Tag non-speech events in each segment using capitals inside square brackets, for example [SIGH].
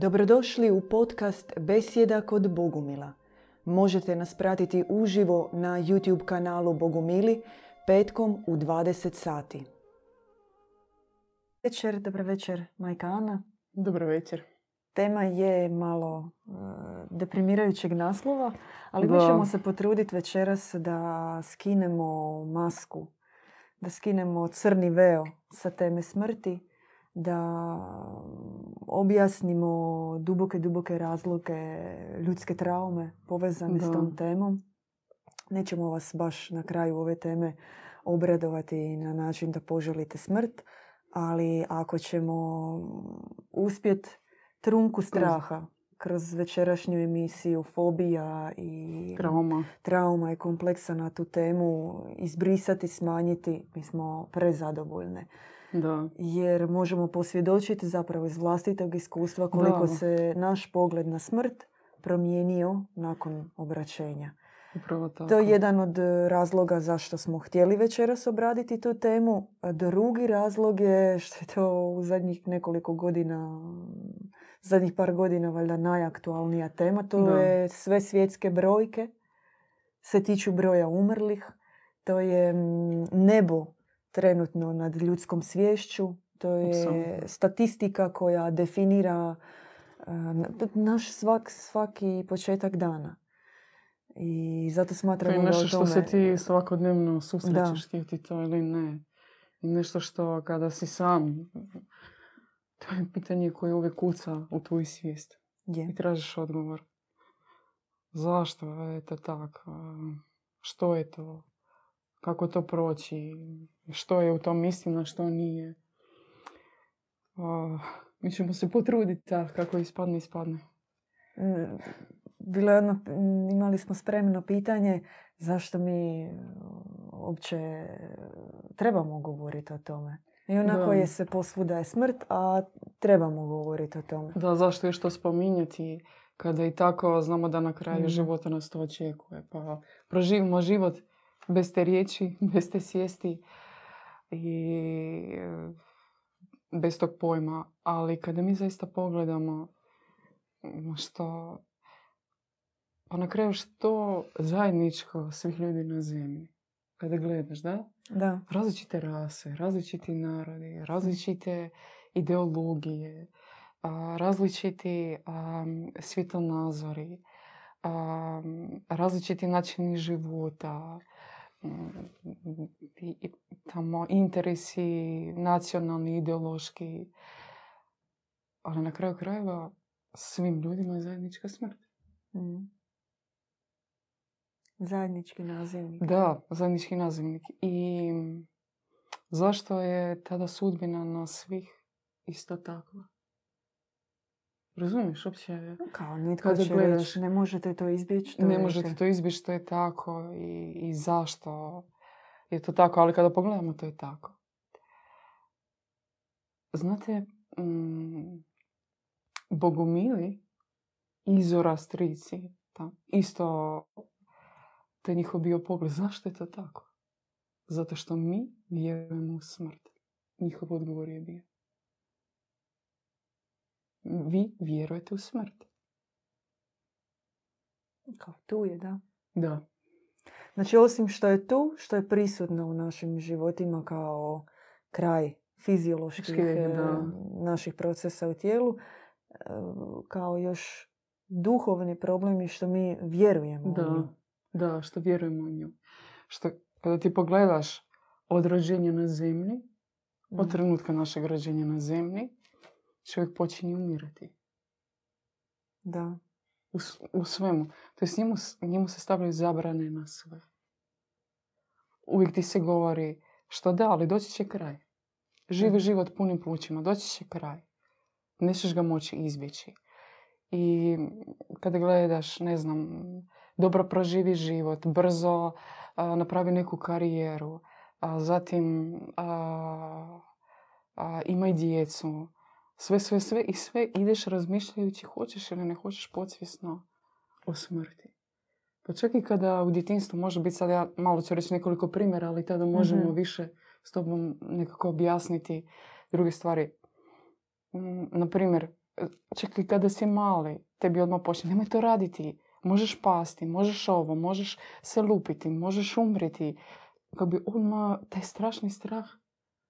Dobrodošli u podcast Besjeda kod Bogumila. Možete nas pratiti uživo na YouTube kanalu Bogumili petkom u 20 sati. Večer, dobro večer, majka Ana. Dobro večer. Tema je malo e, deprimirajućeg naslova, ali mi Da. ćemo se potruditi večeras da skinemo masku, da skinemo crni veo sa teme smrti, da objasnimo duboke, duboke razloge ljudske traume povezane s Da. tom temom. Nećemo vas baš na kraju ove teme obradovati na način da poželite smrt, ali ako ćemo uspjet trunku straha kroz večerašnju emisiju fobija i Trauma. trauma i kompleksa na tu temu izbrisati, smanjiti, mi smo prezadovoljne. Da. Jer možemo posvjedočiti zapravo iz vlastitog iskustva koliko Da. se naš pogled na smrt promijenio nakon obraćenja. Upravo tako. To je jedan od e, razloga zašto smo htjeli večeras obraditi tu temu. A drugi razlog je što je to u zadnjih nekoliko godina, zadnjih par godina valjda najaktualnija tema. To Da. je sve svjetske brojke se tiču broja umrlih. To je nebo trenutno nad ljudskom svješću. To je Apsolutno. statistika koja definira e, naš svak, svaki početak dana. I zato To smatramo je da nešto što se ti svakodnevno susrećeš, htio ti to ili ne. I nešto što kada si sam, to je pitanje koje uvijek kuca u tvoju svijest. Je. I tražiš odgovor. Zašto je to tako? Što je to? Kako to proći? Što je u tom istina, što nije? A, Mi ćemo se potruditi, a kako ispadne, ispadne. Mm, Bilo je jedno, mm, imali smo spremno pitanje zašto mi e, uopće trebamo govoriti o tome. I onako Da. je se posvuda je smrt, a trebamo govoriti o tome. Da, zašto je što spominjati kada i tako znamo da na kraju Mhm. života nas to očekuje. Pa proživimo život bez te riječi, [LAUGHS] bez te svijesti i e, bez tog pojma. Ali kada mi zaista pogledamo m, što pa na kraju što zajedničko svih ljudi na zemlji. Kada gledaš, da? Da, različite rase, različiti narodi, različite ideologije, a, različiti svjetonazori, am, različiti načini života, mm, i, i tamo interesi nacionalni, ideološki. Ali na kraju krajeva svim ljudima je zajednička smrt. mm. zajednički nazivnik. Da, zajednički nazivnik. I zašto je tada sudbina nas svih isto takva? Razumiješ, uopće Kao nitko će gledaš- ne možete to izbjeći. to ne je možete to izbjeći što je tako i, i zašto je to tako, ali kada pogledamo to je tako. Znate, mm, bogomili i zoroastrici, ta, isto to je njihov bio pogled. Zašto je to tako? Zato što mi vjerujemo u smrt. Njihov odgovor je bio. Vi vjerujete u smrt. Kao tu je, da. Da. Znači, osim što je tu, što je prisutno u našim životima kao kraj fizioloških Fiziološki, e, da. naših procesa u tijelu, e, kao još duhovni problem je što mi vjerujemo u Da, nju. da, što vjerujemo u nju. Što kada ti pogledaš od rođenja na zemlji, od Mhm. trenutka našeg rođenja na zemlji, čovjek počinje umirati. Da. U, u svemu. To jest njemu, njemu se stavljaju zabrane na sve. Uvijek ti se govori što da, ali doći će kraj. Živi Mhm. život punim plućima, doći će kraj. Nećeš ga moći izbjeći. I kada gledaš, ne znam, dobro proživi život, brzo a, napravi neku karijeru, a zatim a, a, imaj djecu, sve, sve, sve i sve ideš razmišljajući hoćeš ili ne hoćeš podsvjesno o smrti. Pa čak i kada u djetinstvu može biti, sad ja malo ću reći nekoliko primjera, ali tada možemo Mhm. više s tobom nekako objasniti druge stvari. Mm, Na primjer, čak i kada si mali, tebi odmah počne, nemoj to raditi, možeš pasti, možeš ovo, možeš se lupiti, možeš umriti. Kako bi odmah taj strašni strah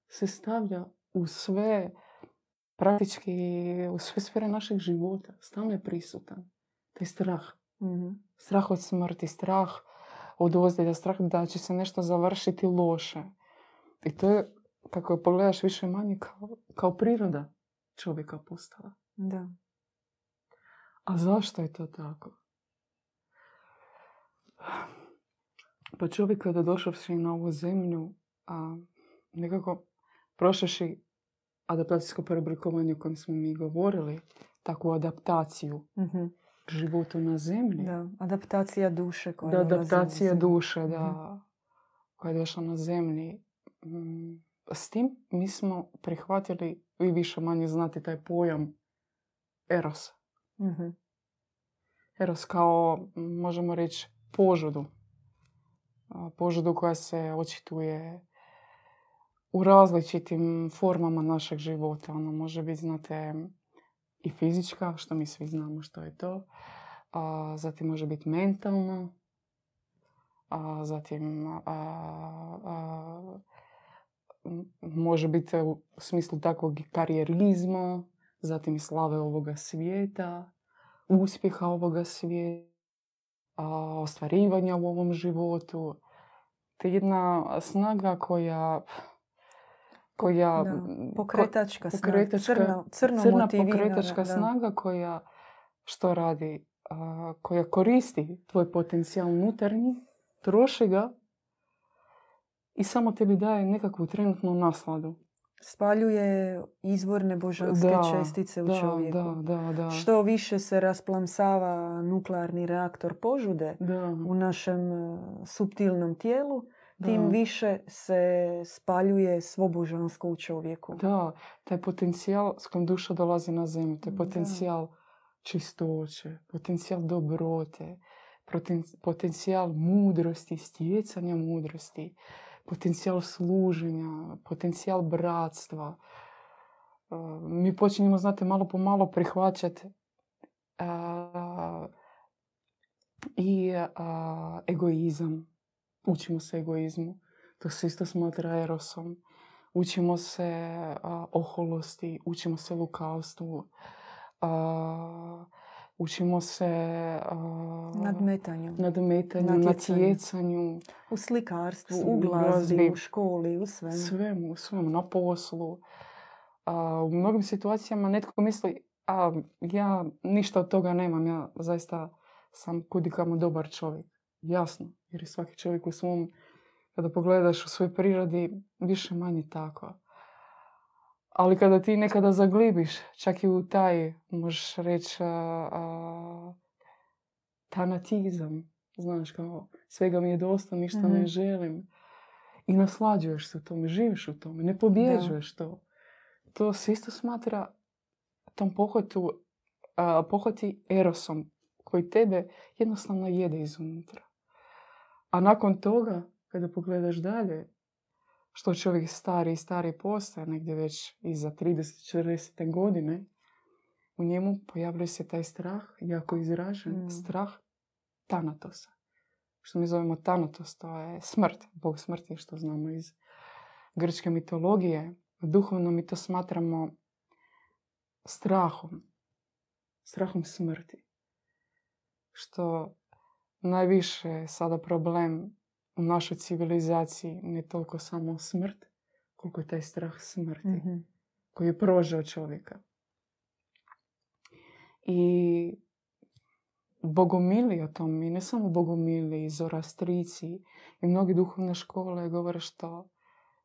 se stavlja u sve, praktički u sve sfere našeg života. Stalno je prisutan. Taj strah. Mhm. Strah od smrti, strah od ozljeda, strah da će se nešto završiti loše. I to je, kako je pogledaš više manje, kao, kao priroda čovjeka postala. Da. A zašto je to tako? Pa čovjek kada došavši na ovu zemlju, a, nekako prošavši adaptacijsko preoblikovanje o kojem smo mi govorili, takvu adaptaciju Mhm. k životu na zemlji. Da, adaptacija duše koja Da, na adaptacija zemlju. duše, da, koja je došla na zemlji. Mm, S tim mi smo prihvatili, vi više manje znate taj pojam eros. Mhm. Eros kao, možemo reći, požudu. Požudu koja se očituje u različitim formama našeg života. Ona može biti, znate, i fizička, što mi svi znamo što je to. A, zatim može biti mentalna. A, zatim a, a, može biti u smislu takvog karijerizma, zatim slave ovoga svijeta, uspjeha ovoga svijeta, ostvarivanja u ovom životu. To je jedna snaga koja koja Da, ko- Pokretačka snaga. pokretačka, Crno, crna pokretačka da. snaga koja što radi? A, koja koristi tvoj potencijal unutarnji, troši ga i samo tebi daje nekakvu trenutnu nasladu. Spaljuje izvorne božanske Da, čestice u da, čovjeku. Da, da, da. Što više se rasplamsava nuklearni reaktor požude Da, u našem e, suptilnom tijelu, tim da. više se spaljuje svo božansko u čovjeku. Da, taj potencijal s kojim duša dolazi na zemlju, taj Da. potencijal čistoće, potencijal dobrote, poten- potencijal mudrosti, stjecanja mudrosti, potencijal služenja, potencijal bratstva. Uh, Mi počinjemo, znate, malo po malo prihvaćati i a, egoizam. Učimo se egoizmu. To se isto smatra erosom. Učimo se a, oholosti, učimo se lukavstvu, a, učimo se a, Nadmetanju. nadmetanju, Natjecanju. U slikarstvu, u u glazbi, u školi, u svemu. svemu, svemu, na poslu. A, u mnogim situacijama netko misli, a ja ništa od toga nemam, ja zaista sam kudikamo dobar čovjek. Jasno, jer je svaki čovjek u svom, kada pogledaš u svojoj prirodi, više manje tako. Ali kada ti nekada zaglibiš, čak i u taj, možeš reći, a, a, tanatizam, znaš, kao svega mi je dosta, ništa Mhm. ne želim. I naslađuješ se u tome, živiš u tome, ne pobjeđuješ to. To se isto smatra tom pohotu, a, pohoti erosom koji tebe jednostavno jede iznutra. A nakon toga, kada pogledaš dalje, što čovjek stari i stari postaje, negdje već iza 30-40 godine, u njemu pojavljuje se taj strah, jako izražen, Mm. strah Tanatosa. Što mi zovemo Tanatos, to je smrt, bog smrti, što znamo iz grčke mitologije. Duhovno mi to smatramo strahom, strahom smrti. Što najviše je sada problem u našoj civilizaciji ne toliko samo smrt, koliko je taj strah smrti Mhm. koji je prožao čovjeka. I bogomili o tom, i ne samo bogomili, i zoroastrici, i mnogi duhovne škole govore što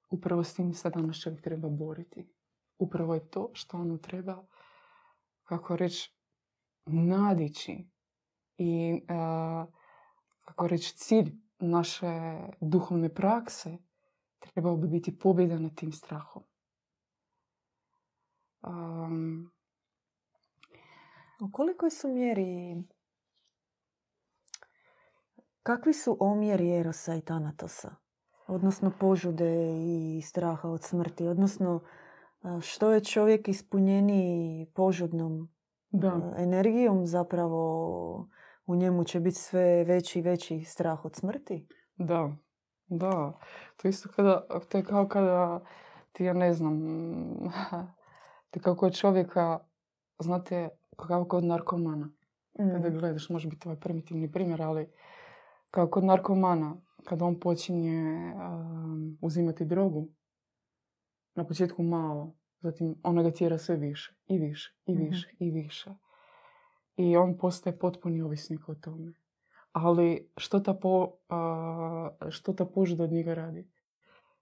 upravo s tim se danas čovjek treba boriti. Upravo je to što ono treba, kako reći, nadići. I, a, kako reći, cilj naše duhovne prakse trebao bi biti pobjeda nad tim strahom. Um, U kolikoj su mjeri... Kakvi su omjeri Erosa i Tanatosa? Odnosno požude i straha od smrti. Odnosno, Što je čovjek ispunjeniji požudnom Da, energijom, zapravo u njemu će biti sve veći i veći strah od smrti. da, da. To isto kada, to je kao kada ti, ja ne znam, [LAUGHS] ti kao kod čovjeka, znate, kao kod narkomana. Kada Mm. gledaš, može biti ovaj primitivni primjer, ali kao kod narkomana, kada on počinje um, uzimati drogu, na početku malo, zatim ona ga tjera sve više, i više, i Mhm. više, i više. I on postaje potpuni ovisnik o tome. Ali što ta, po, a, što ta požuda od njega radi?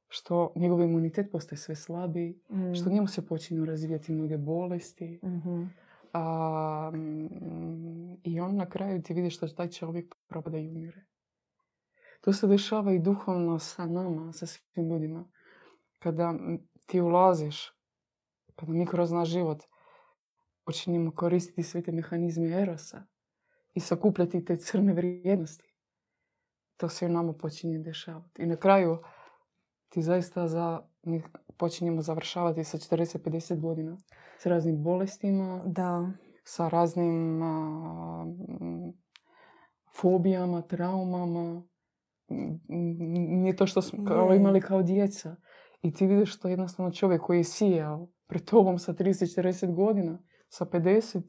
Što njegov imunitet postaje sve slabiji, Mm. što njemu se počinju razvijati mnoge bolesti, Mhm. a, mm, I on na kraju ti vidiš da taj čovjek propada i umire. To se dešava i duhovno sa nama, sa svim ljudima. Kada ti ulaziš, kada mi kroz naš život počinjemo koristiti sve te mehanizme erosa i sakupljati te crne vrijednosti, to se i u nama počinje dešavati. I na kraju ti zaista za, mi počinjemo završavati sa 40-50 godina s raznim bolestima, Da. sa raznim a, fobijama, traumama. Nije to što smo kao imali kao djeca. I ti vidiš što jednostavno čovjek koji je sijao pred tobom sa 30-40 godina, sa 50,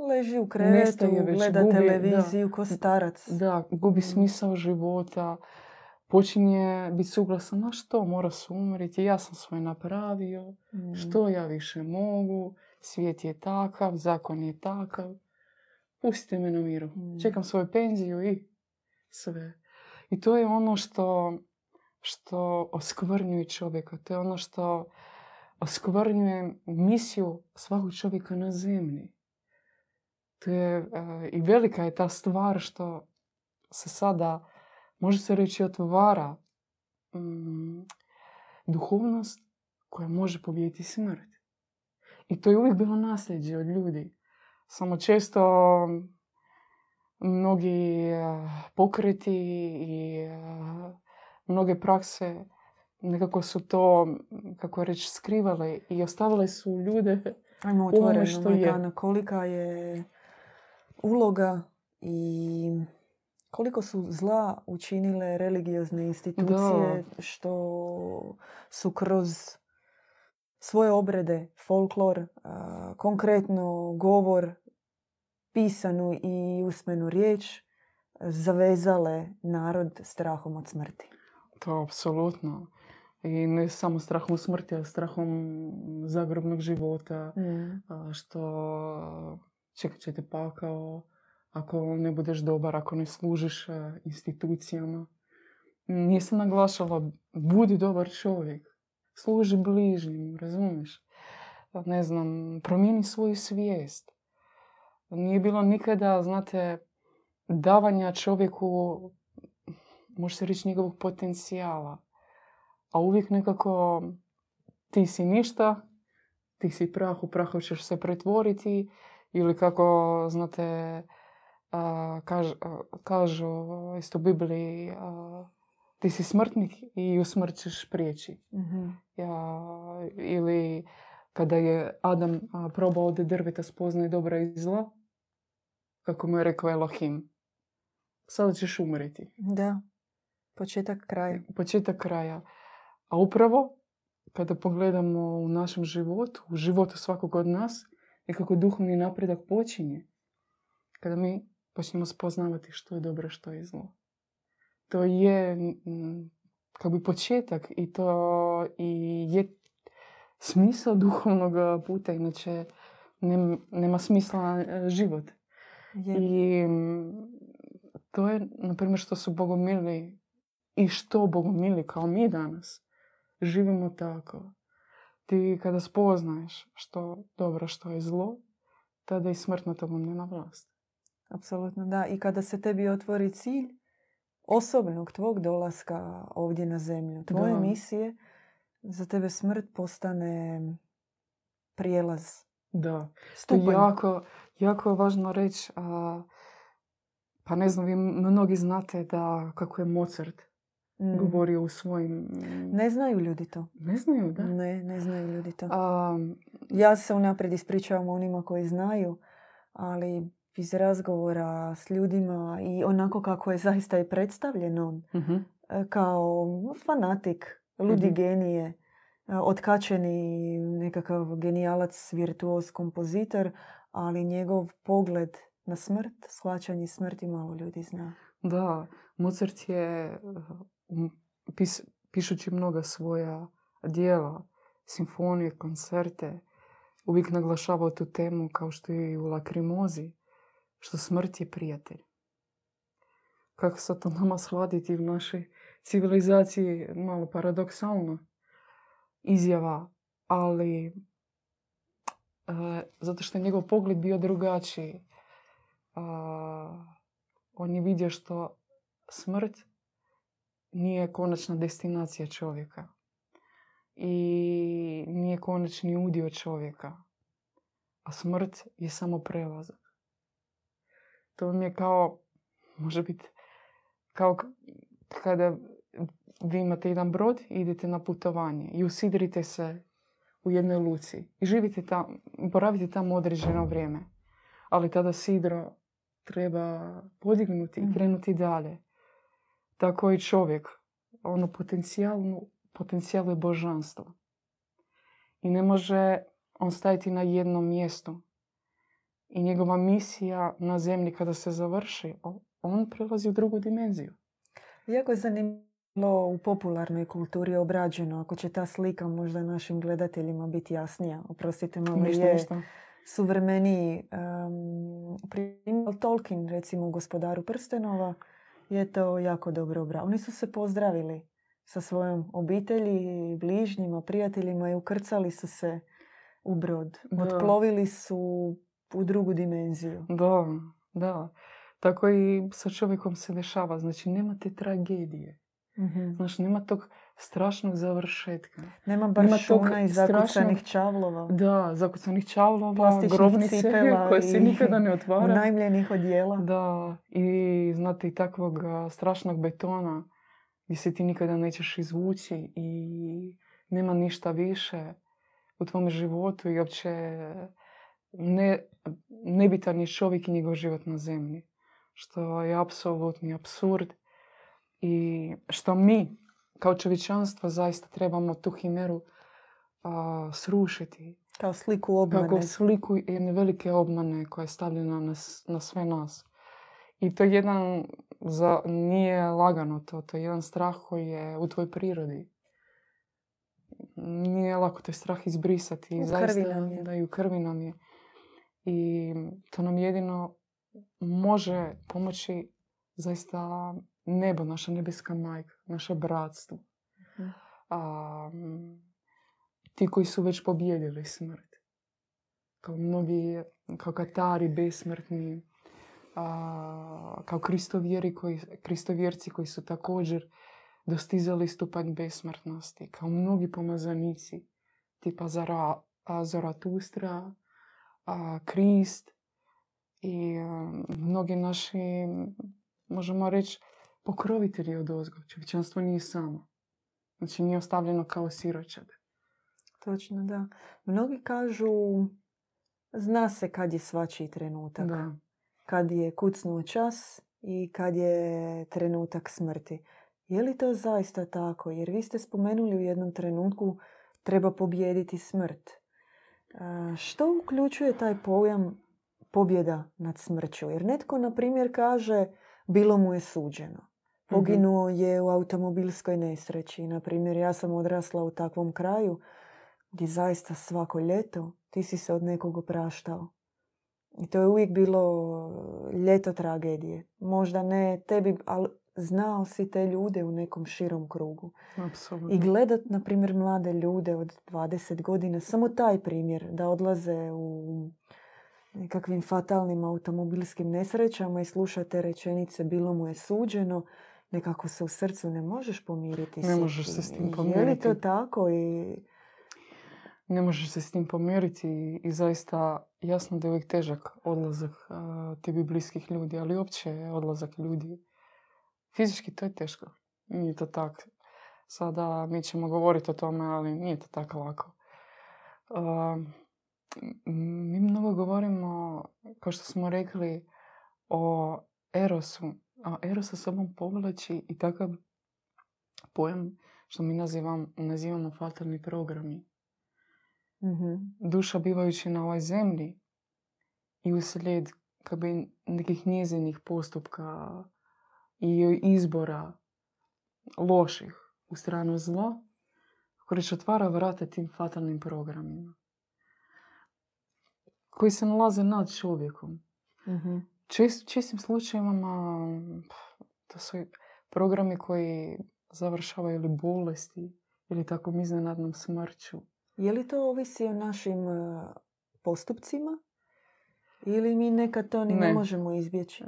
Leži u krevetu, gleda gubi- televiziju ko starac. da, gubi Mm. smisao života, počinje biti suglasan, na što, mora se umriti, ja sam svoje napravio, Mm. što ja više mogu, svijet je takav, zakon je takav, pustite me na miru, Mm. čekam svoju penziju i sve. I to je ono što, što oskvrnjuje čovjeka, to je ono što oskvrnjuje misiju svakog čovjeka na zemlji. To je, e, I velika je ta stvar što se sada, može se reći, otvara mm, duhovnost koja može pobijediti smrt. I to je uvijek bilo nasljeđe od ljudi. Samo često mnogi pokreti i mnoge prakse nekako su to, kako reći, skrivale i ostavile su ljude Ajmo otvoreno, što je. Kolika je uloga i koliko su zla učinile religiozne institucije što su kroz svoje obrede, folklor, a, konkretno govor, pisanu i usmenu riječ, zavezale narod strahom od smrti. To apsolutno. I ne samo strahom smrti, ali strahom zagrobnog života, a, što čekat će te pakao ako ne budeš dobar, ako ne služiš a, institucijama. Nije se naglašava, budi dobar čovjek, služi bližnjim, razumiješ? Ne znam, promijeni svoju svijest. Nije bilo nikada, znate, davanja čovjeku, može se reći, njegovog potencijala. A uvijek nekako ti si ništa, ti si prah, u prahu ćeš se pretvoriti ili kako, znate, a, kaž- a, kažu isto u Bibliji, a, ti si smrtnik i u smrt ćeš prijeći. Mhm. Ja, ili kada je Adam probao od drveta spoznaje dobra i zla, kako mu je rekao Elohim, sada ćeš umreti. Da, početak kraja. Početak kraja. A upravo kada pogledamo u našem životu, u životu svakog od nas, nekako duhovni napredak počinje. Kada mi počnemo spoznavati što je dobro, što je zlo. To je mm, kao bi početak i to i je smisao duhovnog puta, inače nem- nema smisla e, život. Je. I mm, to je, na primjer, što su bogomili i što bogomili kao mi danas živimo tako. Ti kada spoznaješ što dobro, što je zlo, tada i smrt na tobom nema vlast. Apsolutno, da. I kada se tebi otvori cilj osobnog tvog dolaska ovdje na zemlju, tvoje Da. misije, za tebe smrt postane prijelaz. Da, to je Stupanj. jako, jako je važno reći, a, pa ne znam, vi mnogi znate da kako je Mozart Mm. govorio u svojim... Ne znaju ljudi to. Ne znaju, da. Ne, ne znaju ljudi to. A, Ja se unaprijed ispričavam onima koji znaju, ali iz razgovora s ljudima i onako kako je zaista i predstavljen on, mhm, e, kao fanatik, ludi Mhm. genije, e, otkačeni nekakav genijalac, virtuoz, kompozitor, ali njegov pogled na smrt, shvaćanje smrti malo ljudi zna. Da, Mozart je, um, pis, pišući mnoga svoja dijela, simfonije, koncerte, uvijek naglašavao tu temu kao što je i u Lakrimozi, što smrt je prijatelj. Kako sad to nama shvatiti u našoj civilizaciji, malo paradoksalno izjava, ali e, zato što je njegov pogled bio drugačiji. On je vidio što smrt nije konačna destinacija čovjeka i nije konačni udio čovjeka, a smrt je samo prelazak. To vam je kao, može biti, kao kada vi imate jedan brod i idete na putovanje i usidrite se u jednoj luci i živite tamo, boravite tamo određeno vrijeme. Ali tada sidro treba podignuti i Mhm. krenuti dalje. Tako i čovjek. Ono potencijalnu, potencijal je božanstvo. I ne može on stajati na jednom mjestu. I njegova misija na zemlji kada se završi, on prelazi u drugu dimenziju. Jako je zanimljivo u popularnoj kulturi obrađeno, ako će ta slika možda našim gledateljima biti jasnija. Oprostite, malo Ništa, je ništa. suvremeniji um, primjer. Tolkien, recimo u Gospodaru prstenova, je to jako dobro obrao. Oni su se pozdravili sa svojom obitelji, bližnjima, prijateljima i ukrcali su se u brod. Da. Otplovili su u drugu dimenziju. Da, da. Tako i sa čovjekom se dešava. Znači, nema te tragedije. Mhm. Znači, nema tog strašnog završetka. Nema baš ona i zakucanih čavlova. Da, zakucanih čavlova, grobnice [LAUGHS] koje se nikada ne [LAUGHS] otvara. Unajmljenih odjela. Da, i znate i takvog strašnog betona gdje se ti nikada nećeš izvući i nema ništa više u tvom životu i uopće ne, nebitan je čovjek i njegov život na zemlji. Što je apsolutni absurd i što mi kao čovječanstvo zaista trebamo tu himeru a, srušiti Kao sliku obmane. kako sliku jedne velike obmane koja je stavljena na, na sve nas. I to je jedan, za, nije lagano to, to je jedan strah koji je u tvojoj prirodi. Nije lako taj strah izbrisati. U Zaista, krvi nam je. Da, i u krvi nam je. I to nam jedino može pomoći zaista nebo, naša nebeska majka, naše bratstvo. Mhm. A, ti koji su već pobjedili smrt. Kao mnogi, kao katari besmrtni, a, kao kristovjeri koji, kristovjerci koji su također dostizali stupanj besmrtnosti, kao mnogi pomazanici, tipa Zara, a, Zaratustra, a, Krist i a, mnogi naši, možemo reći, pokrovitelji od ozgo. Čovječanstvo nije samo. Znači nije ostavljeno kao siročad. Točno, da. Mnogi kažu zna se kad je svačiji trenutak. Da. Kad je kucnuo čas i kad je trenutak smrti. Je li to zaista tako? Jer vi ste spomenuli u jednom trenutku treba pobijediti smrt. E, Što uključuje taj pojam pobjeda nad smrću? Jer netko, na primjer, kaže bilo mu je suđeno. Poginuo je u automobilskoj nesreći. Na primjer, ja sam odrasla u takvom kraju gdje zaista svako ljeto ti si se od nekog opraštao. I to je uvijek bilo ljeto tragedije. Možda ne tebi, ali znao si te ljude u nekom širom krugu. Apsolutno. I gledat, na primjer, mlade ljude od 20 godina, samo taj primjer, da odlaze u nekakvim fatalnim automobilskim nesrećama i slušate rečenice bilo mu je suđeno, nekako se u srcu ne možeš pomiriti. Ne možeš se s tim Je li to pomiriti. tako? I Ne možeš se s tim pomiriti i zaista jasno da je uvijek težak odlazak a, tebi bliskih ljudi, ali uopće odlazak ljudi. Fizički to je teško. nije to tak. Sada mi ćemo govoriti o tome, ali nije to tako lako. Mi mnogo govorimo, kao što smo rekli, o Erosu. A Eros sa sobom povlači i takav pojam što mi nazivam, nazivamo fatalni programi. Mhm. Duša bivajući na ovoj zemlji i uslijed kao bi nekih njezinih postupka i izbora loših u stranu zla, reći, otvara vrate tim fatalnim programima koji se nalaze nad čovjekom. Mhm. Čest, čestim slučajevima to su programi koji završavaju ili bolesti ili takvom iznenadnom smrću. Je li to ovisi o našim e, postupcima? Ili mi nekad to ni ne, Ne. možemo izbjeći?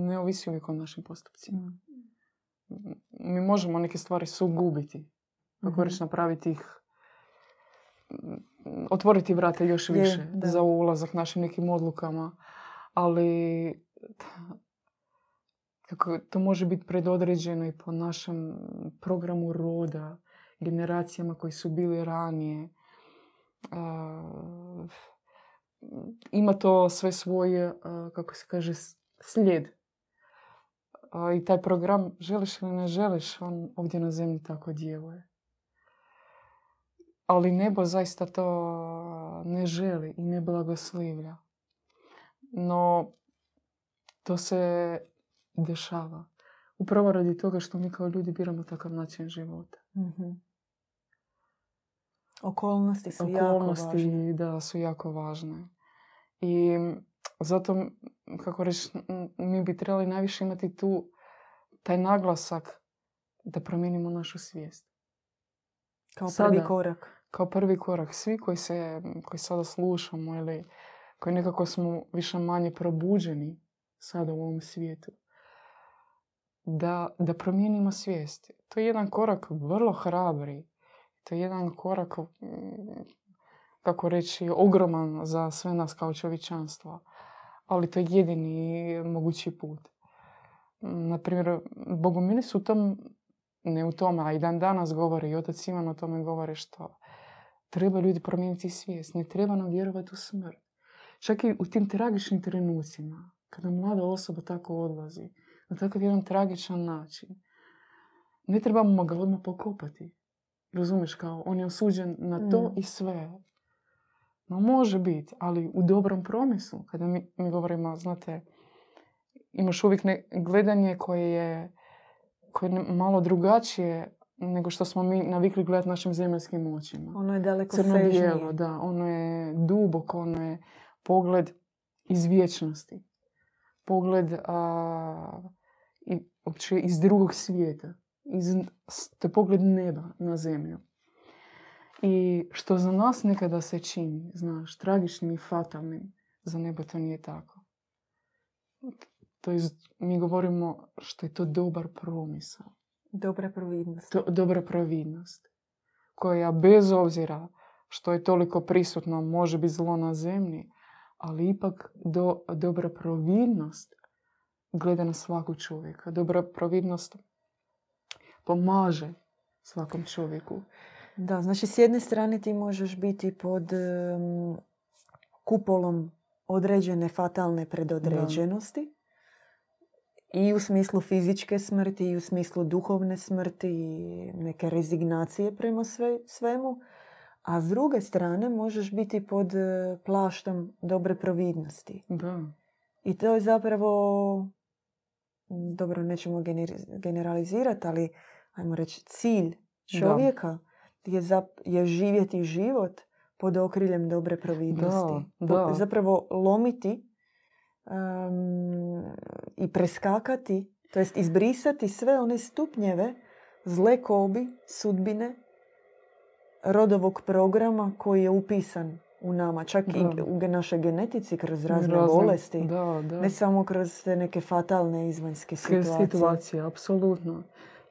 Ne ovisi uvijek o našim postupcima. Mi možemo neke stvari sugubiti. Kako Mhm. reći, napraviti ih mm, otvoriti vrata još Je, više da. za ulazak našim nekim odlukama. Ali kako to može biti predodređeno i po našem programu roda, generacijama koji su bili ranije. Ima to sve svoje, kako se kaže, slijed. A, I taj program, želiš ili ne želiš, on ovdje na zemlji tako djeluje. Ali nebo zaista to ne želi i ne blagoslivlja. No, to se dešava. Upravo radi toga što mi kao ljudi biramo takav način života. Mhm. Okolnosti su jako Okolnosti važne. da, su jako važne. I zato, kako reći, mi bi trebali najviše imati tu taj naglasak da promijenimo našu svijest. Kao Sada. prvi korak. kao prvi korak svi koji se koji sada slušamo ili koji nekako smo više manje probuđeni sada u ovom svijetu da, da promijenimo svijest. To je jedan korak vrlo hrabri. To je jedan korak, kako reći, ogroman za sve nas kao čovječanstvo. Ali to je jedini mogući put. Naprimjer, bogomili su u tom, ne u tome, a i dan danas govore, i otac Ivan o tome govori što treba ljudi promijeniti svijest. Ne treba nam vjerovati u smrt. Čak i u tim tragičnim trenucima, kada mlada osoba tako odlazi, na takav jedan tragičan način, ne trebamo ga odmah pokopati. Razumiješ, kao on je osuđen na to Mm. i sve. No može biti, ali u dobrom promislu. Kada mi, mi govorimo, znate, imaš uvijek ne, gledanje koje je, koje je malo drugačije nego što smo mi navikli gledati našim zemaljskim očima Ono je daleko crno-bijelo, sežnije. da. Ono je duboko, ono je pogled iz vječnosti. Pogled a, i, uopće iz drugog svijeta. Iz, to je pogled neba na zemlju. I što za nas nekada se čini, znaš, tragičnim i fatalnim, za nebo to nije tako. To je, mi govorimo što je to dobar promisao Dobra providnost. to, dobra providnost koja bez obzira što je toliko prisutno može biti zlo na zemlji, ali ipak do, dobra providnost gleda na svakog čovjeka. Dobra providnost pomaže svakom čovjeku. Da, znači s jedne strane ti možeš biti pod em, kupolom određene fatalne predodređenosti i u smislu fizičke smrti i u smislu duhovne smrti i neke rezignacije prema sve, svemu. A s druge strane možeš biti pod e, plaštom dobre providnosti. Da, I to je zapravo, dobro, nećemo generalizirati, ali ajmo reći cilj Da. čovjeka je, zap- je živjeti život pod okriljem dobre providnosti. Da, da. Zapravo lomiti em, i preskakati, to jest izbrisati sve one stupnjeve zle kobi, sudbine, rodovog programa koji je upisan u nama, čak i Da. u ge- našoj genetici kroz razne, razne- bolesti. Da, da. Ne samo kroz te neke fatalne izvanjske situacije. situacije, apsolutno.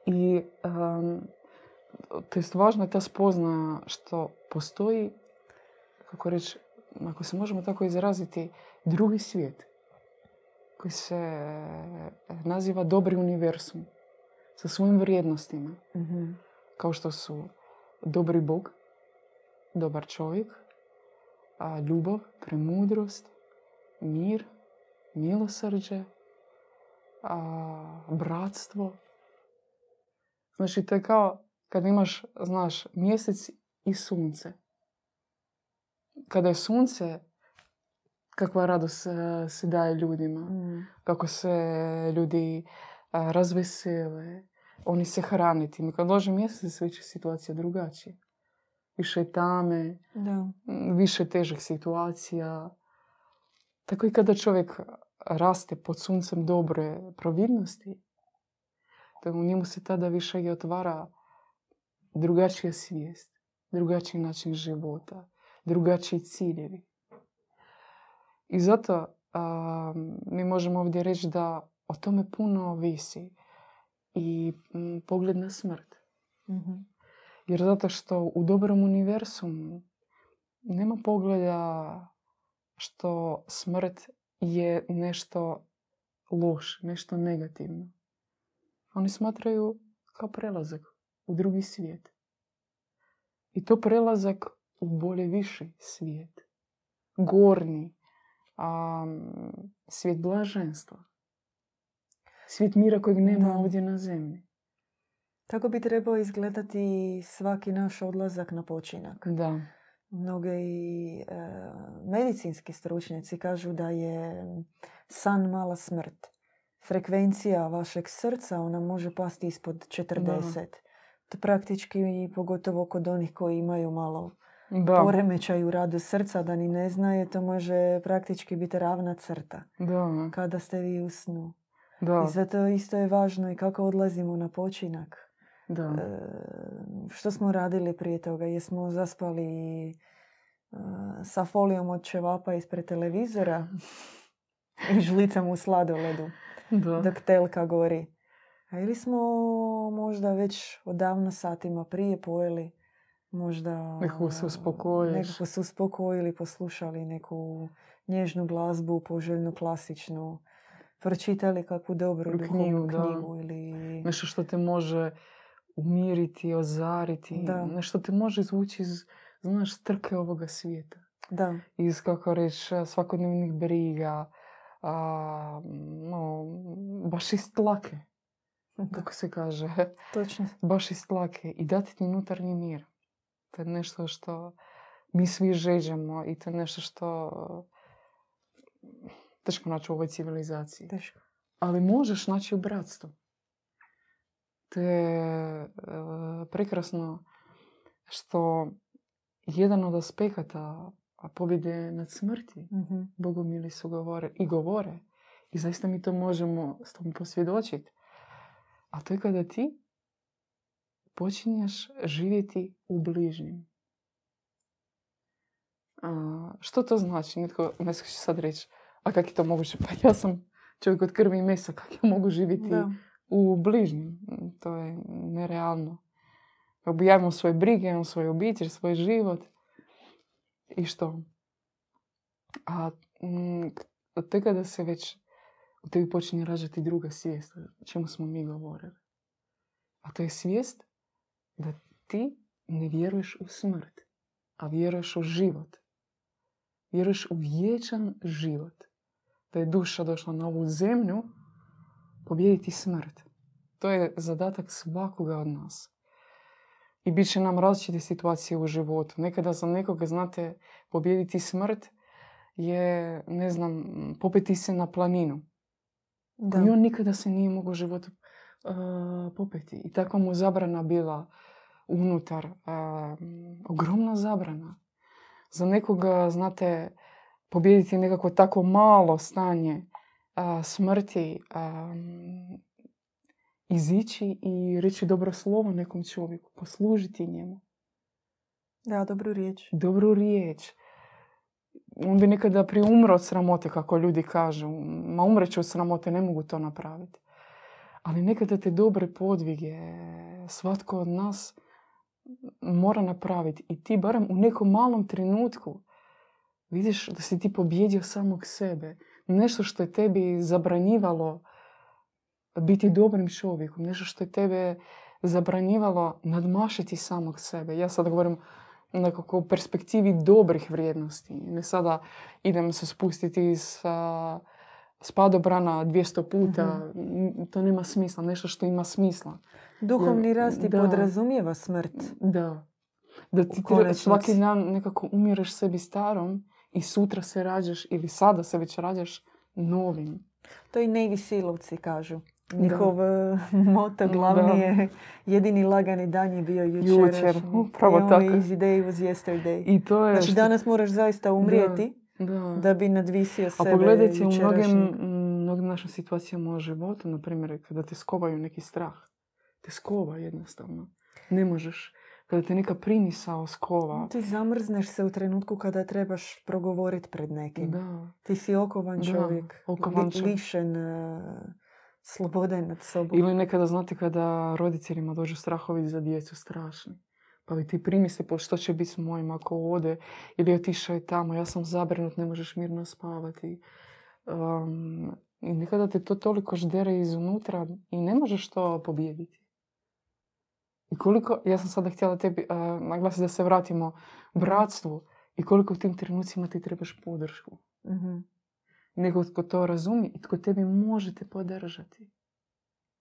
I um, to jest važna je ta spoznaja što postoji, kako reći, ako se možemo tako izraziti, drugi svijet koji se naziva dobri univerzum. sa svojim vrijednostima. Mhm. Kao što su dobri bog, dobar čovjek, a, ljubav, premudrost, mir, milosrđe, a, bratstvo. Znači, to je kao kad imaš, znaš, mjesec i sunce. Kada je sunce, kakva radost se daje ljudima. Mm. Kako se ljudi razvesele, oni se hrane tim. Kad dođe mjesec, već je situacija drugačija. Više tame, Da. više težih situacija. Tako i kada čovjek raste pod suncem dobre providnosti, to u njemu se tada više i otvara drugačija svijest, drugačiji način života, drugačiji ciljevi. I zato a, mi možemo ovdje reći da o tome puno ovisi i pogled na smrt. Mhm. Jer zato što u dobrom univerzumu nema pogleda što smrt je nešto loše, nešto negativno. Oni smatraju kao prelazak u drugi svijet. I to prelazak u bolje viši svijet. Gornji. A, svijet blaženstva. Svijet mira kojeg nema Da. ovdje na zemlji. Tako bi trebao izgledati svaki naš odlazak na počinak. Da. Mnoge i e, medicinski stručnjaci kažu da je san mala smrt. Frekvencija vašeg srca ona može pasti ispod 40. To praktički i pogotovo kod onih koji imaju malo Da. poremećaj u radu srca da ni ne znaju, to može praktički biti ravna crta Da. kada ste vi u snu. Da. I zato isto je važno i kako odlazimo na počinak. Da. E, što smo radili prije toga? Jesmo zaspali e, sa folijom od ćevapa ispred televizora [LAUGHS] i žlicom u sladoledu Da. dok telka gori? A ili smo možda već odavno satima prije pojeli možda Nekako se uspokojiš. nekako se uspokojili, poslušali neku nježnu glazbu, poželjnu, klasičnu, pročitali kakvu dobru Knjigu, knjigu ili... Nešto što te može umiriti, ozariti. Da. Nešto te može izvući iz, znaš, strke ovoga svijeta. Da, Iz, kako reći, svakodnevnih briga. A, no, baš iz tlake, kako se kaže. [LAUGHS] točno. Baš iz tlake. I dati ti unutarnji mir. To je nešto što mi svi žeđemo i to je nešto što teško naći u ovoj civilizaciji. Teško. ali možeš naći u bratstvu. To je e, prekrasno što jedan od aspekata pobjede nad smrti Mhm. bogomili su govore i govore i zaista mi to možemo s tom posvjedočiti. A to je kada ti počinješ živjeti u bližnjim. A, što to znači? Netko, netko će sad reći, a kako je to moguće? Pa ja sam čovjek od krvi i mesa, kako ja mogu živjeti Da. u bližnjim? Mm, To je nerealno. Kako ja imam svoje brige, imam svoju obitelj, svoj život. I što? A mm, tek kada se već u tebi počinje rađati druga svijest, o čemu smo mi govorili. A to je svijest da ti ne vjeruješ u smrt, a vjeruješ u život. Vjeruješ u vječan život. Da je duša došla na ovu zemlju pobijediti smrt. To je zadatak svakoga od nas. I bit će nam različite situacije u životu. Nekada za nekoga, znate, pobijediti smrt je, ne znam, popeti se na planinu. Da. I on nikada se nije mogao u životu uh, popeti. I takva mu zabrana bila unutar. uh, ogromna zabrana. Za nekoga, znate, pobijediti nekako tako malo stanje uh, smrti, um, izići i reći dobro slovo nekom čovjeku, poslužiti njemu. Da, dobru riječ. Dobru riječ. On bi nekada prije umro od sramote, kako ljudi kažu. Ma umreću od sramote, ne mogu to napraviti. Ali nekada te dobre podvige svatko od nas mora napraviti. I ti barem u nekom malom trenutku vidiš da si ti pobjedio samog sebe. Nešto što je tebi zabranjivalo biti dobrim čovjekom, nešto što je tebe zabranjivalo nadmašiti samog sebe. Ja sad govorim nekako u perspektivi dobrih vrijednosti. Ne sada idem se spustiti sa spadobrana 200 puta. To nema smisla. Nešto što ima smisla. Duhovni rast i podrazumijeva smrt. Da. Da ti svaki dan nekako umireš sebi starom i sutra se rađaš ili sada se već rađaš novim. To i Navy kažu. Njihov e, [LAUGHS] moto glavni je jedini lagani dan je bio. Jučer, upravo tako. Easy day was yesterday. I to je znači danas moraš zaista umrijeti da, da. bi nadvisio sebe A pogledajte u mnogim, mnogim našim situacijama u životu, na primjer, kada te skovaju neki strah. Te skova jednostavno. Ne možeš kada te neka primisao skova. Ti zamrzneš se u trenutku kada trebaš progovoriti pred nekim. Da. Ti si okovan čovjek, okovan lišen uh, slobode nad sobom. Ili nekada znate kada roditeljima dođu strahovi za djecu strašni. Pa vi ti primisli po što će biti s mojim ako ode ili otišao je tamo, ja sam zabrinut, ne možeš mirno spavati. Um, I nekada te to toliko ždere iznutra i ne možeš to pobijediti. I koliko, ja sam sada htjela tebi uh, naglasiti da se vratimo bratstvu i koliko u tim trenucima ti trebaš podršku. mm Nego tko to razumije i tko tebi možete podržati.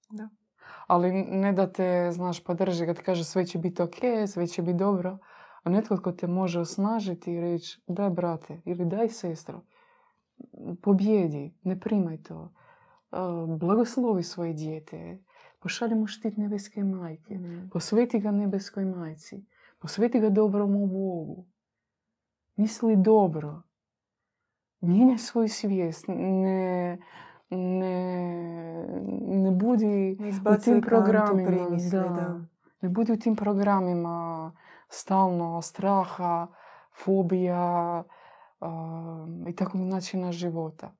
Da. Ali ne da te, znaš, podrži kad kaže sve će biti ok, sve će biti dobro, a netko tko te može osnažiti i reći daj brate ili daj sestro, pobjedi, ne primaj to, blagoslovi svoje dijete, pošalji mu štit nebeske majke, mm. posveti ga nebeskoj majci, posveti ga dobrom Bogu. Misli dobro. Mijenjaj svoju svijest. Ne, ne, ne budi u tim programima. da, Ne budi u tim programima stalno straha, fobija i takvog načina života.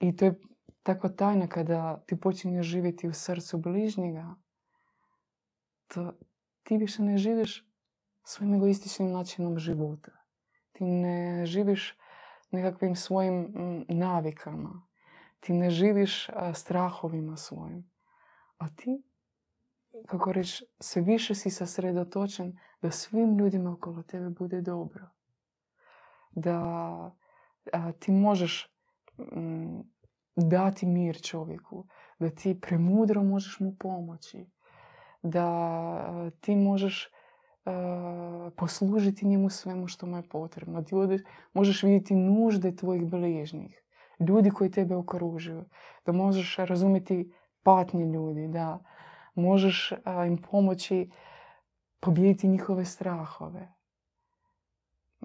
I to je takva tajna kada ti počinješ živjeti u srcu bližnjega, to ti više ne živiš svojim egoističnim načinom života. Ti ne živiš nekakvim svojim navikama. Ti ne živiš strahovima svojim. A ti, kako reći, sve više si sasredotočen da svim ljudima okolo tebe bude dobro. Da ti možeš dati mir čovjeku, da ti premudro možeš mu pomoći, da ti možeš poslužiti njemu svemu što mu je potrebno. Ti možeš vidjeti nužde tvojih bližnjih, ljudi koji tebe okružuju, da možeš razumjeti patnje ljudi, da možeš im pomoći pobijediti njihove strahove.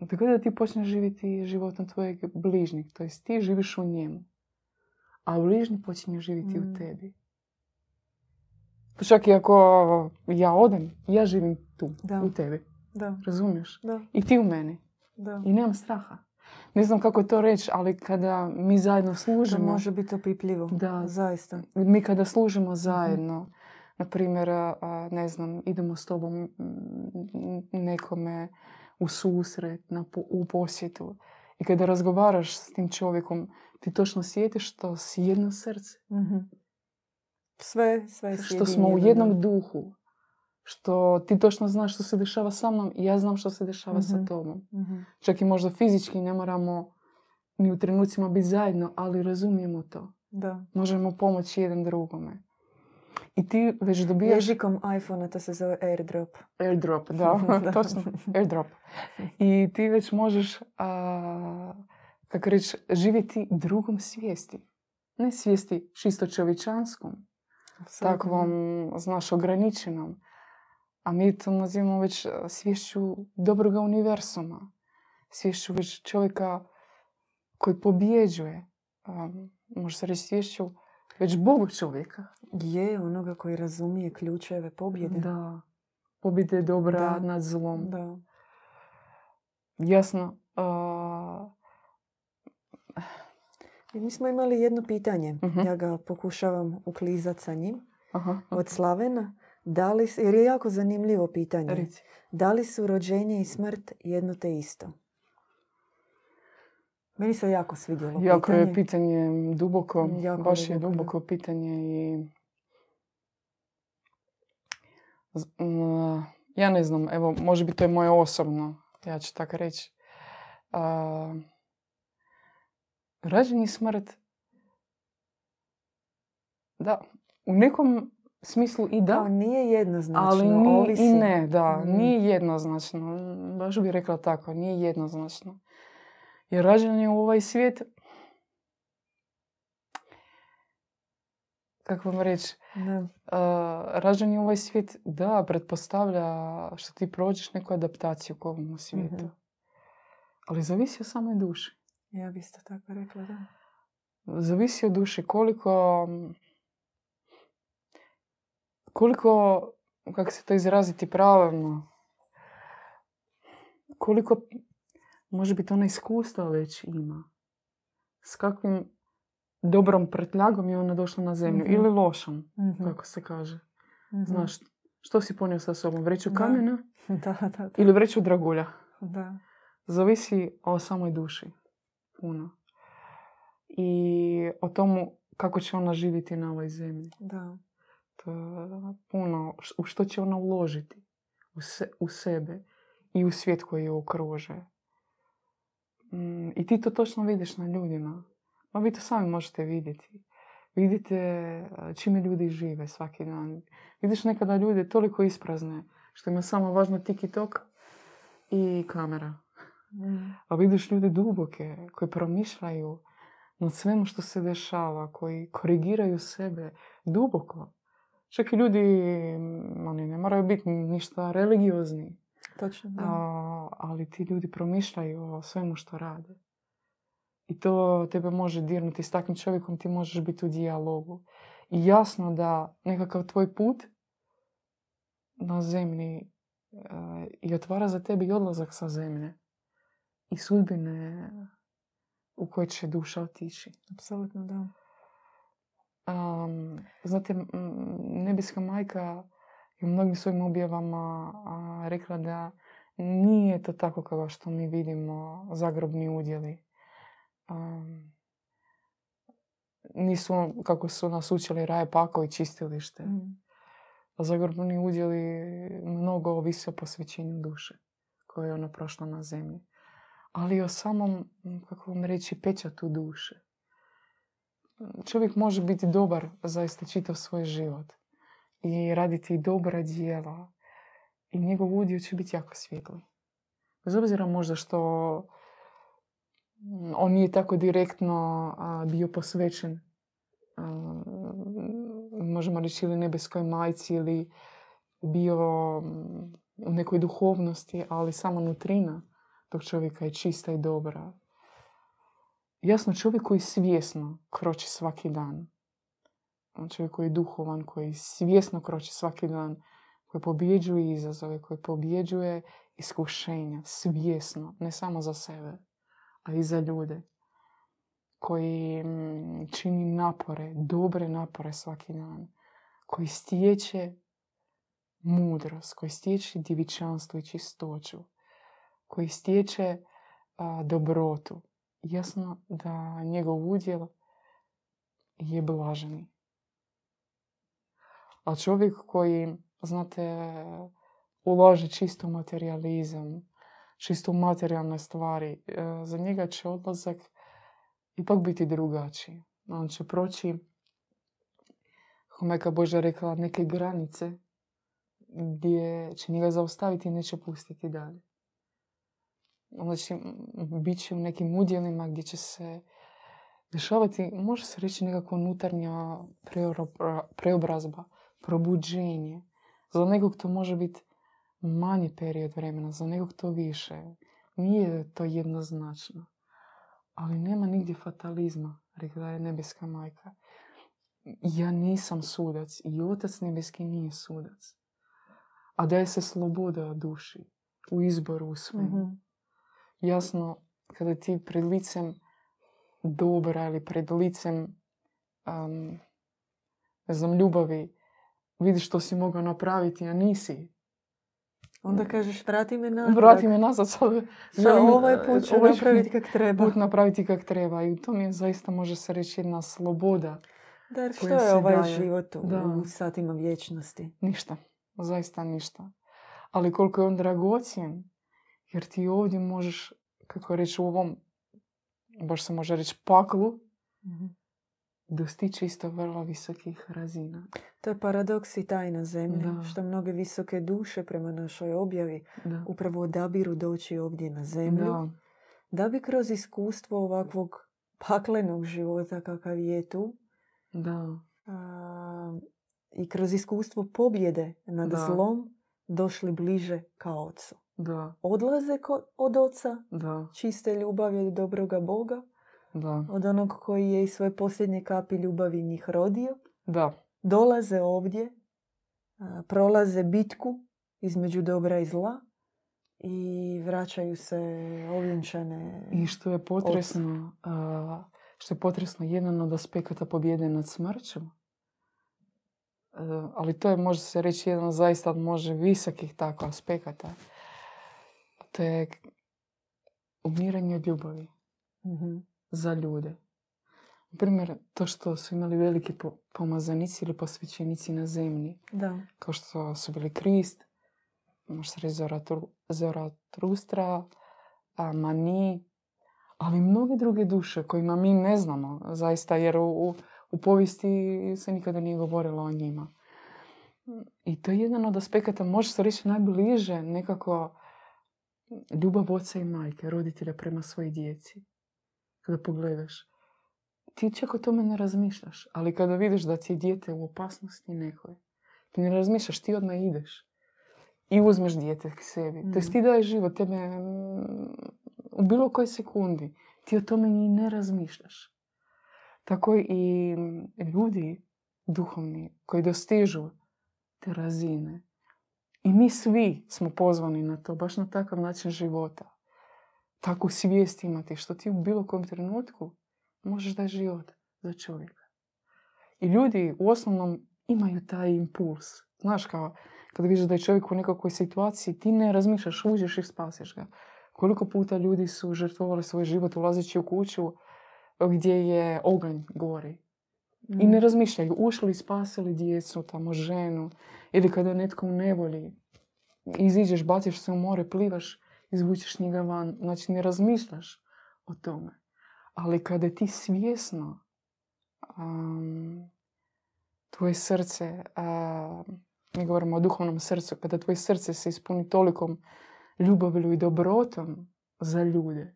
Tako da ti počneš živjeti životom tvojeg bližnjeg, to jest ti živiš u njemu a bližnji počinje živjeti u mm. tebi. Čak i ako ja odem, ja živim tu, u tebi. Da. Razumiješ? Da. I ti u meni. Da. I nemam straha. Ne znam kako to reći, ali kada mi zajedno služimo... To može biti opipljivo. Da. Zaista. Mi kada služimo mhm. zajedno, na primjer, ne znam, idemo s tobom nekome u susret, na, u posjetu. I kada razgovaraš s tim čovjekom, ti točno sjetiš što si jedno srce. mm Sve, sve Što smo u jednom duhu. Što ti točno znaš što se dešava sa mnom i ja znam što se dešava sa mhm. tobom. mm Čak i možda fizički ne moramo ni u trenucima biti zajedno, ali razumijemo to. Da. Možemo pomoći jedan drugome. I ti već dobijaš... Ježikom iPhone to se zove airdrop. Airdrop, da, [LAUGHS] [LAUGHS] točno. Airdrop. I ti već možeš kako reći, živjeti drugom svijesti. Ne svijesti čisto čovječanskom, takvom, znaš, ograničenom. A mi to nazivamo već svješću dobroga univerzuma. Svješću već čovjeka koji pobjeđuje. Um, može se reći svješću već Bogu čovjeka. Je, onoga koji razumije ključeve pobjede. Da. Pobjede dobra da. nad zlom. Da. Jasno. Uh, mi smo imali jedno pitanje. uh Ja ga pokušavam uklizati sa njim. Aha. Od Slavena. Da li, jer je jako zanimljivo pitanje. Reci. Da li su rođenje i smrt jedno te isto? Meni se jako svidjelo jako pitanje. Jako je pitanje duboko, mm, jako baš je duboko pitanje i... Ja ne znam, evo, može biti to je moje osobno, ja ću tako reći. Uh, rađeni smrt, da, u nekom smislu i da. A nije jednoznačno, ali i ne, da, mm. nije jednoznačno. Baš bih rekla tako, nije jednoznačno. Jer rađanje u ovaj svijet, kako vam reći, uh, rađanje u ovaj svijet, da, pretpostavlja što ti prođeš neku adaptaciju u ovom svijetu. Mhm. Ali zavisi o samoj duši. Ja bi isto tako rekla, da. Zavisi od duše koliko koliko kako se to izraziti pravilno koliko može biti ona iskustva već ima s kakvim dobrom prtljagom je ona došla na zemlju Mhm. ili lošom Mhm, kako se kaže mhm. znaš što si ponio sa sobom vreću kamena [LAUGHS] Da, da, da. ili vreću dragulja da. zavisi o samoj duši puno i o tomu kako će ona živjeti na ovoj zemlji da. To je puno, u što će ona uložiti u, se, u sebe i u svijet koji je okružuje. Mm, I ti to točno vidiš na ljudima. Ma vi to sami možete vidjeti. Vidite a, čime ljudi žive svaki dan. Vidiš nekada ljude toliko isprazne što im je samo važno tiki-tok i kamera. Mm. A vidiš ljude duboke koji promišljaju nad svemu što se dešava, koji korigiraju sebe duboko. Čak i ljudi, mm, oni ne moraju biti ništa religiozni, Točno, da. a, ali ti ljudi promišljaju o svemu što rade. I to tebe može dirnuti s takvim čovjekom, ti možeš biti u dijalogu. I jasno da nekakav tvoj put na zemlji e, i otvara za tebi i odlazak sa zemlje i sudbine u koje će duša otići. Apsolutno, da. Um, znate, m, nebeska majka je u mnogim svojim objavama a, rekla da nije to tako kao što mi vidimo zagrobni udjeli. Um, nisu kako su nas učili raje pakao i čistilište. Mm. A zagrobni udjeli mnogo ovise o posvećenju duše koje je ona prošla na zemlji. Ali o samom, kako vam reći, pečatu duše. Čovjek može biti dobar zaista čitav svoj život i raditi dobra djela i njegov udio će biti jako svijetli. Bez obzira možda što on nije tako direktno bio posvećen možemo reći ili nebeskoj majci ili bio u nekoj duhovnosti, ali samo nutrina tog čovjeka je čista i dobra. Jasno, čovjek koji svjesno kroči svaki dan, čovjek koji je duhovan, koji svjesno kroči svaki dan, koji pobjeđuje izazove, koji pobjeđuje iskušenja, svjesno, ne samo za sebe, a i za ljude, koji mm, čini napore, dobre napore svaki dan, koji stječe mudrost, koji stječe djevičanstvo i čistoću, koji stječe a, dobrotu. Jasno da njegov udjel je blaženi. A čovjek koji, znate, ulaže čisto materializam, čisto materijalne stvari, e, za njega će odlazak ipak biti drugačiji. On će proći, kako Majka Božja rekla, neke granice gdje će njega zaustaviti i neće pustiti dalje. Znači, bit će u nekim udjelima gdje će se dešavati, može se reći nekakva unutarnja preobra- preobrazba, probuđenje. Za nekog to može biti manji period vremena, za nekog to više. Nije to jednoznačno. Ali nema nigdje fatalizma, rekla je nebeska majka. Ja nisam sudac i otac nebeski nije sudac. A daje se sloboda duši u izboru u svemu. Mhm. Jasno, kada ti pred licem dobra ili pred licem um, ne znam, ljubavi vidiš što si mogao napraviti, a nisi. Onda kažeš, vrati me natrag. Vrati me nazad, sad [LAUGHS] Sa ovaj put ću ovaj napraviti kak treba. put napraviti kak treba. I u tom je zaista, može se reći, jedna sloboda. Da, jer što je ovaj daje. život u, Da. satima vječnosti? Ništa. Zaista ništa. Ali koliko je on dragocjen, jer ti ovdje možeš, kako reći u ovom, baš se može reći paklu, Mhm. Dostići isto vrlo visokih razina. To je paradoks i tajna zemlje, Da. što mnoge visoke duše prema našoj objavi Da. upravo odabiru doći ovdje na zemlju, Da. da bi kroz iskustvo ovakvog paklenog života kakav je tu, Da. a, i kroz iskustvo pobjede nad Da. zlom došli bliže ka ocu. Da. Odlaze ko- od oca, Da. čiste ljubavi od dobroga Boga, Da. od onog koji je i svoje posljednje kapi ljubavi njih rodio, Da. dolaze ovdje, a, prolaze bitku između dobra i zla i vraćaju se ovjenčane. I što je potresno, a, što je potresno jedan od aspekata pobjede nad smrću, a, ali to je, može se reći, jedan zaista može visokih tako aspekata. To je umiranje od ljubavi Mhm. Za ljude. Na primjer, to što su imali veliki po- pomazanici ili posvećenici na zemlji, Da. kao što su bili Krist, može se reći Zoratru- Zaratustra, a, Mani, ali mnoge druge duše kojima mi ne znamo zaista jer u, u, u povijesti se nikada nije govorilo o njima. I to je jedan od aspekata, može se reći najbliže nekako ljubav oca i majke, roditelja prema svojoj djeci. Kada pogledaš, ti čak o tome ne razmišljaš, ali kada vidiš da ti je dijete u opasnosti nekoj, ti ne razmišljaš, ti odmah ideš i uzmeš dijete k sebi. To jest Mhm. ti daješ život tebe mm, u bilo kojoj sekundi. Ti o tome ni ne razmišljaš. Tako i mm, ljudi duhovni koji dostižu te razine. I mi svi smo pozvani na to, baš na takav način života. Takvu svijest imati, što ti u bilo kojem trenutku možeš dati život za čovjeka. I ljudi u osnovnom imaju taj impuls. Znaš kao, kada vidiš da je čovjek u nekakvoj situaciji, ti ne razmišljaš, uđeš i spasiš ga. Koliko puta ljudi su žrtvovali svoj život ulazeći u kuću gdje je oganj gori. I ne razmišljaju, ušli i spasili djecu, tamo ženu. Ili kada je netko u nevolji, iziđeš, baciš se u more, plivaš, izvučeš njega van. Znači ne razmišljaš o tome. Ali kada ti svjesno um, tvoje srce, a, mi govorimo o duhovnom srcu, kada tvoje srce se ispuni tolikom ljubavlju i dobrotom za ljude,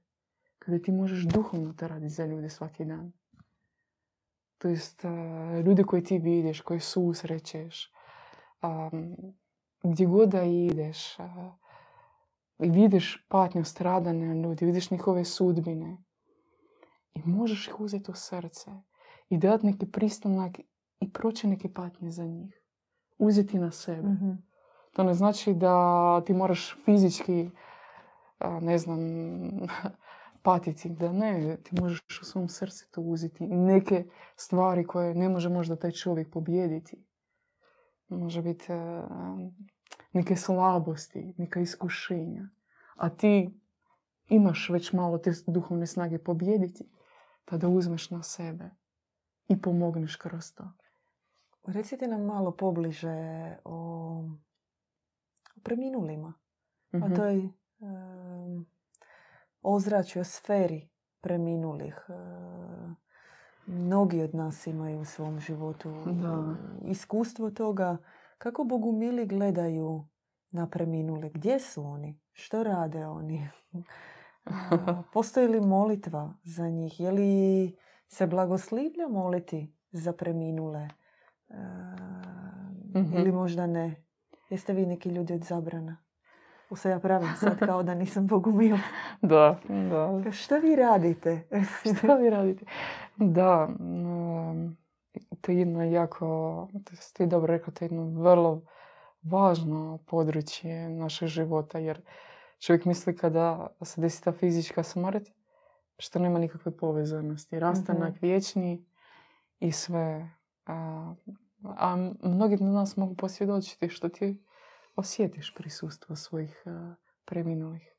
kada ti možeš duhovno to raditi za ljude svaki dan. To jest, a, ljude koje ti vidiš, koje susrećeš, a, gdje god da ideš, a, i vidiš patnju stradane ljudi, vidiš njihove sudbine i možeš ih uzeti u srce i dati neki pristanak i proći neke patnje za njih. Uzeti na sebe. Mhm. To ne znači da ti moraš fizički, ne znam, [LAUGHS] patiti. Da ne, ti možeš u svom srcu to uzeti. Neke stvari koje ne može možda taj čovjek pobijediti. Može biti neke slabosti, neka iskušenja. A ti imaš već malo te duhovne snage pobijediti, pa da uzmeš na sebe i pomogneš kroz to. Recite nam malo pobliže o, o preminulima. A Mhm. toj um, ozračju, sferi preminulih. E, mnogi od nas imaju u svom životu Da. iskustvo toga kako bogumili gledaju na preminule. Gdje su oni? Što rade oni? [LAUGHS] Postoji li molitva za njih? Je li se blagoslivlja moliti za preminule? E, Mhm. Ili možda ne? Jeste vi neki ljudi od zabrana? U se ja pravim sad kao da nisam bogumil. [LAUGHS] Da, da. Šta vi radite? Šta vi radite? Da, mm, to je jedno jako, to si ti dobro rekao, to je jedno vrlo važno područje našeg života, jer čovjek misli kada se desi ta fizička smrt, što nema nikakve povezanosti. Rastanak vječni i sve. A, a mnogi od nas mogu posvjedočiti što ti osjetiš prisustvo svojih a, preminulih.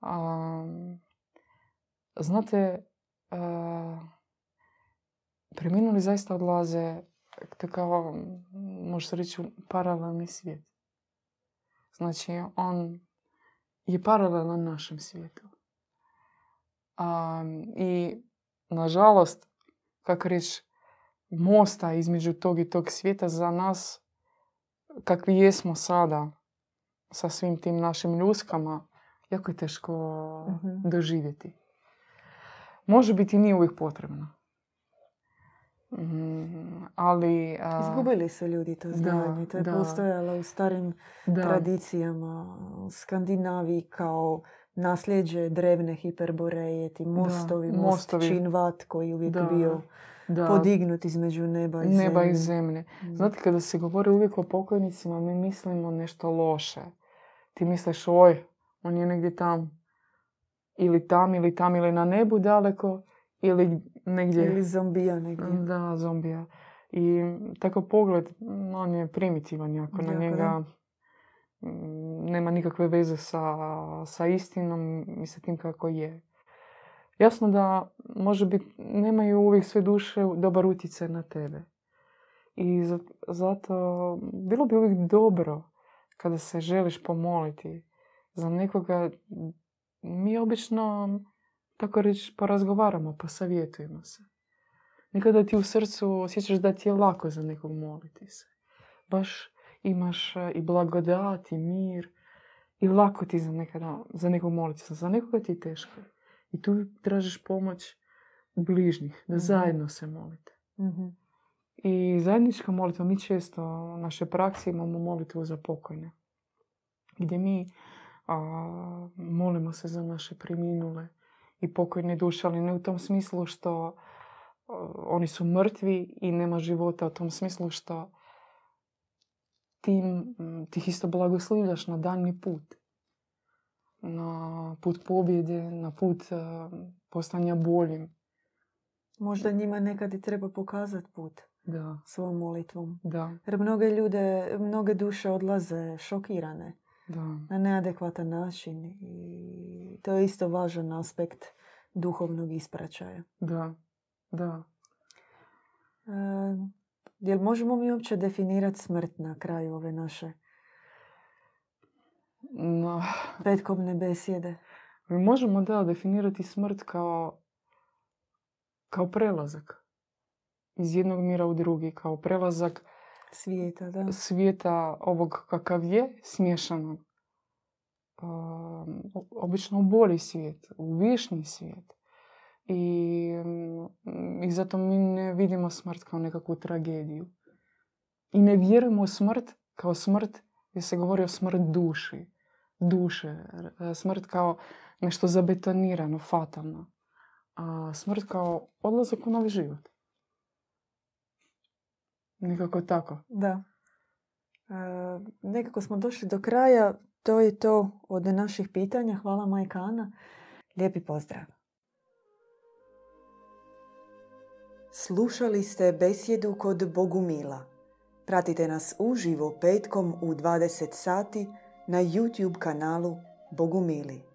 A, znate, a, preminuli zaista odlaze kao, može se reći, paralelni svijet. Znači, on je paralelan našem svijetu. A, I, nažalost, kako reći, mosta između tog i tog svijeta za nas, kakvi jesmo sada, sa svim tim našim ljuskama, jako je teško Mhm. doživjeti. Može biti nije uvijek potrebno. Mm, ali... a, Izgubili su ljudi to znanje. To je da. postojalo u starim da, tradicijama u Skandinaviji kao nasljeđe drevne hiperboreje, ti mostovi, most mostovi. Činvat koji je uvijek Da, bio da, podignut između neba i neba i zemlje. zemlje. Mm. Znate, kada se govori uvijek o pokojnicima, mi mislimo nešto loše. Ti misliš, oj, on je negdje tam. Ili tam, ili tam, ili na nebu daleko, ili negdje... Ili zombija negdje. Da, zombija. I takav pogled, on je primitivan jako. Na njega mm, nema nikakve veze sa, sa istinom i sa tim kako je. Jasno da može biti, nemaju uvijek sve duše dobar utjecaj na tebe. I za- zato bilo bi uvijek dobro kada se želiš pomoliti za nekoga. Mi obično, tako reći, porazgovaramo, posavjetujemo se. Nekada ti u srcu osjećaš da ti je lako za nekog moliti se. Baš imaš i blagodat i mir i lako ti za, nekada, za nekog moliti se. Za nekoga ti je teško. I tu tražiš pomoć bližnjih, da Mhm. zajedno se molite. Mhm. I zajednička molitva, mi često u našoj praksi imamo molitvu za pokojne. Gdje mi a, molimo se za naše preminule i pokojne duše, ali ne u tom smislu što oni su mrtvi i nema života, u tom smislu što ti, m, ti ih isto blagoslivljaš na daljnji put. Na put pobjede, na put a, postanja boljim. Možda njima nekad i treba pokazati put Da, svojom molitvom. da, Jer mnoge ljude, mnoge duše odlaze šokirane da. na neadekvatan način i to je isto važan aspekt duhovnog ispraćaja. Da, da. E, jel možemo mi uopće definirati smrt na kraju ove naše No, petkovne besjede? mi možemo da definirati smrt kao, kao prelazak iz jednog mira u drugi, kao prelazak Svijeta, da. svijeta ovog kakav je, smješanog. Um, o- obično u bolji svijet, u višnji svijet. I, mm, I zato mi ne vidimo smrt kao nekakvu tragediju. I ne vjerujemo u smrt kao smrt gdje se govori o smrt duši. Duše. R- Smrt kao nešto zabetonirano, fatalno. A smrt kao odlazak u novi život. Nekako tako. Da. E, nekako smo došli do kraja. To je to od naših pitanja. Hvala majka Ana. Lijepi pozdrav. Slušali ste besjedu kod Bogumila. Pratite nas uživo petkom u 20 sati na YouTube kanalu Bogumili.